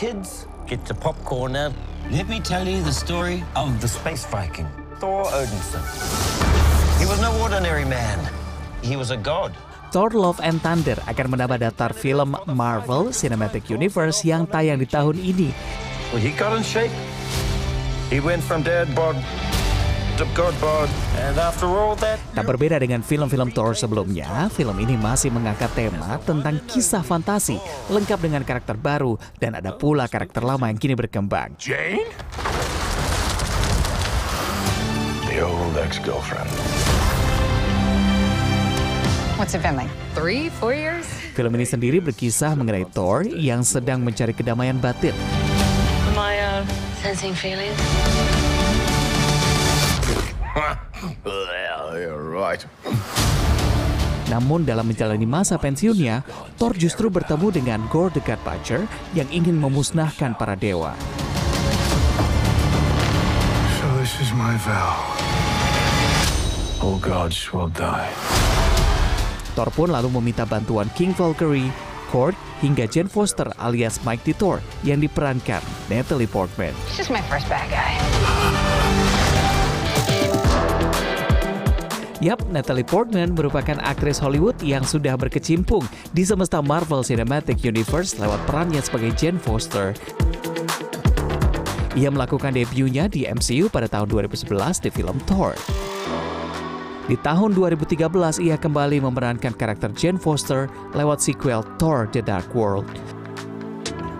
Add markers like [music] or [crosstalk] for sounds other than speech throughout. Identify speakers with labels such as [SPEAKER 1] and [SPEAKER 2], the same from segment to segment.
[SPEAKER 1] kids, get your popcorn out. Let me tell you the story of the space Viking, Thor Odinson. He was no ordinary man. He was a god.
[SPEAKER 2] Thor Love and Thunder akan menambah daftar film Marvel Cinematic Universe yang tayang di tahun ini.
[SPEAKER 1] Well, he got in shape. He went from dead bod
[SPEAKER 2] Tak berbeda dengan film-film Thor sebelumnya, film ini masih mengangkat tema tentang kisah fantasi, lengkap dengan karakter baru, dan ada pula karakter lama yang kini berkembang.
[SPEAKER 1] Jane? The old ex-girlfriend.
[SPEAKER 3] What's it been like? Three, four years?
[SPEAKER 2] Film ini sendiri berkisah mengenai Thor yang sedang mencari kedamaian batin.
[SPEAKER 3] Am I uh, sensing feelings?
[SPEAKER 1] Right.
[SPEAKER 2] Namun dalam menjalani masa pensiunnya, Thor justru bertemu dengan Gore the God Butcher yang ingin memusnahkan para dewa.
[SPEAKER 1] So this is my vow. All gods will die.
[SPEAKER 2] Thor pun lalu meminta bantuan King Valkyrie, Korg, hingga Jane Foster alias Mike Thor yang diperankan Natalie Portman.
[SPEAKER 3] Just my first bad guy.
[SPEAKER 2] Yap, Natalie Portman merupakan aktris Hollywood yang sudah berkecimpung di semesta Marvel Cinematic Universe lewat perannya sebagai Jane Foster. Ia melakukan debutnya di MCU pada tahun 2011 di film Thor. Di tahun 2013, ia kembali memerankan karakter Jane Foster lewat sequel Thor The Dark World.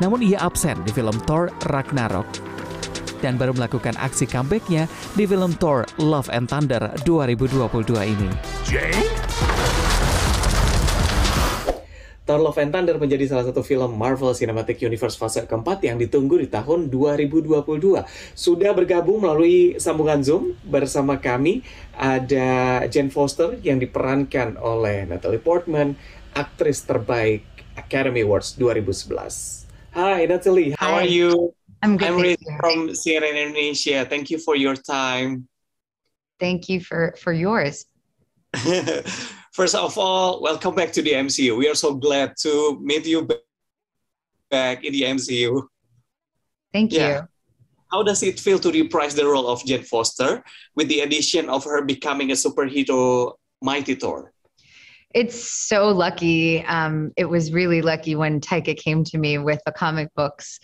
[SPEAKER 2] Namun ia absen di film Thor Ragnarok dan baru melakukan aksi comebacknya di film Thor Love and Thunder 2022 ini.
[SPEAKER 1] Jane?
[SPEAKER 2] Thor Love and Thunder menjadi salah satu film Marvel Cinematic Universe fase keempat yang ditunggu di tahun 2022. Sudah bergabung melalui sambungan Zoom bersama kami ada Jane Foster yang diperankan oleh Natalie Portman, aktris terbaik Academy Awards 2011. Hai Natalie, how
[SPEAKER 4] How are you?
[SPEAKER 3] I'm good.
[SPEAKER 4] I'm
[SPEAKER 3] thank
[SPEAKER 4] Riz from CNN Indonesia. Thank you for your time.
[SPEAKER 3] Thank you for for yours. [laughs]
[SPEAKER 4] First of all, welcome back to the MCU. We are so glad to meet you back in the MCU.
[SPEAKER 3] Thank
[SPEAKER 4] Yeah.
[SPEAKER 3] you.
[SPEAKER 4] How does it feel to reprise the role of Jane Foster with the addition of her becoming a superhero, Mighty Thor?
[SPEAKER 3] It's so lucky. Um, it was really lucky when Taika came to me with the comic books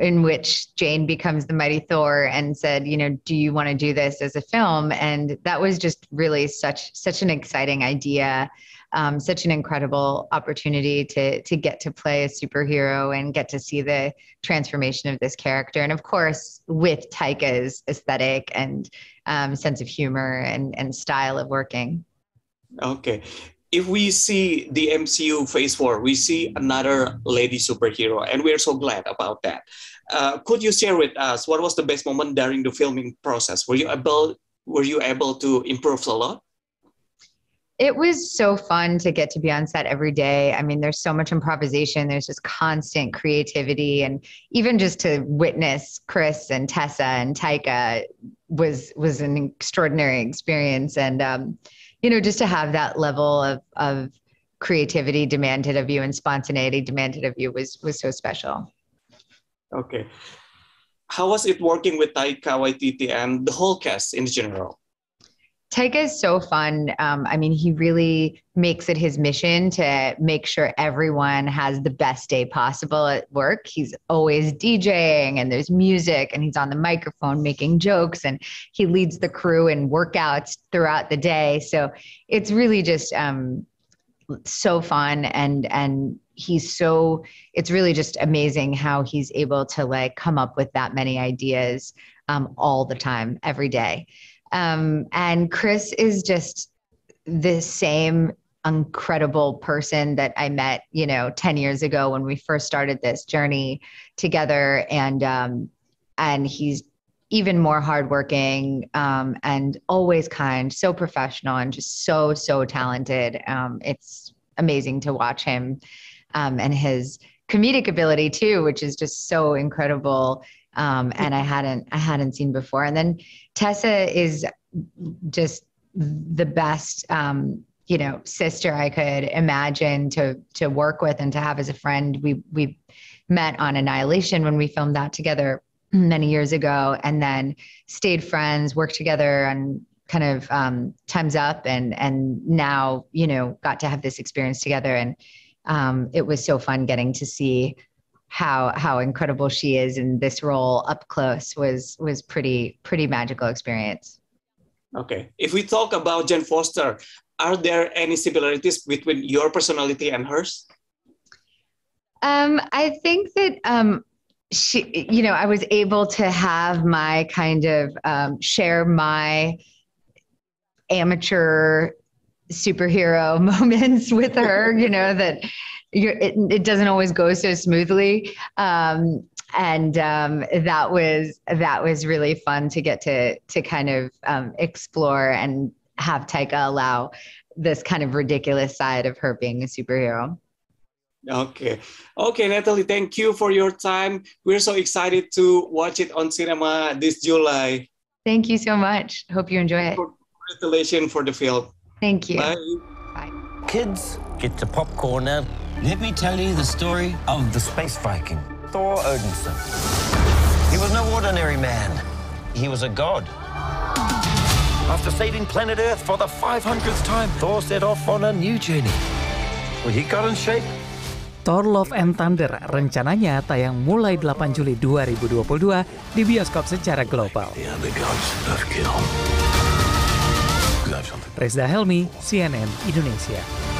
[SPEAKER 3] in which Jane becomes the mighty Thor and said, you know, do you want to do this as a film? And that was just really such such an exciting idea, um, such an incredible opportunity to to get to play a superhero and get to see the transformation of this character. And of course, with Taika's aesthetic and um, sense of humor and and style of working.
[SPEAKER 4] Okay. If we see the MCU Phase 4, we see another lady superhero, and we're so glad about that. Uh, could you share with us what was the best moment during the filming process? Were you able were you able to improve a lot?
[SPEAKER 3] It was so fun to get to be on set every day. I mean, there's so much improvisation, there's just constant creativity and even just to witness Chris and Tessa and Taika was was an extraordinary experience and um, you know, just to have that level of of creativity demanded of you and spontaneity demanded of you was was so special.
[SPEAKER 4] Okay. How was it working with Taika Waititi and the whole cast in general?
[SPEAKER 3] Taika is so fun. Um, I mean, he really makes it his mission to make sure everyone has the best day possible at work. He's always DJing and there's music and he's on the microphone making jokes and he leads the crew in workouts throughout the day. So it's really just um, so fun and and he's so it's really just amazing how he's able to like come up with that many ideas um, all the time every day um, and Chris is just the same incredible person that I met, you know, 10 years ago when we first started this journey together. And, um, and he's even more hardworking um, and always kind, so professional and just so, so talented. Um, it's amazing to watch him um, and his comedic ability too, which is just so incredible. Um, [laughs] and I hadn't, I hadn't seen before. And then Tessa is just the best. Um, you know sister I could imagine to to work with and to have as a friend. We we met on Annihilation when we filmed that together many years ago, and then stayed friends, worked together on kind of um, times up, and and now you know got to have this experience together, and um, it was so fun getting to see how how incredible she is in this role up close was was pretty pretty magical experience.
[SPEAKER 4] Okay, if we talk about Jen Foster, are there any similarities between your personality and hers?
[SPEAKER 3] Um, I think that um, she, you know, I was able to have my kind of um, share my amateur superhero [laughs] moments with her. You know that it, it doesn't always go so smoothly. Um, and um, that was that was really fun to get to to kind of um, explore and have Taika allow this kind of ridiculous side of her being a superhero.
[SPEAKER 4] Okay. Okay, Natalie, thank you for your time. We're so excited to watch it on cinema this July.
[SPEAKER 3] Thank you so much. Hope you enjoy it.
[SPEAKER 4] Congratulations for the film.
[SPEAKER 3] Thank you.
[SPEAKER 4] Bye.
[SPEAKER 3] Bye.
[SPEAKER 1] Kids, get your popcorn now. Let me tell you the story of the space Viking, Thor Odinson. He was no ordinary man. He was a god. After saving planet Earth for the 500th time, Thor set off on a new journey. Well, he got in shape.
[SPEAKER 2] Thor Love and Thunder rencananya tayang mulai 8 Juli 2022 di bioskop secara global. Reza Helmi, CNN Indonesia.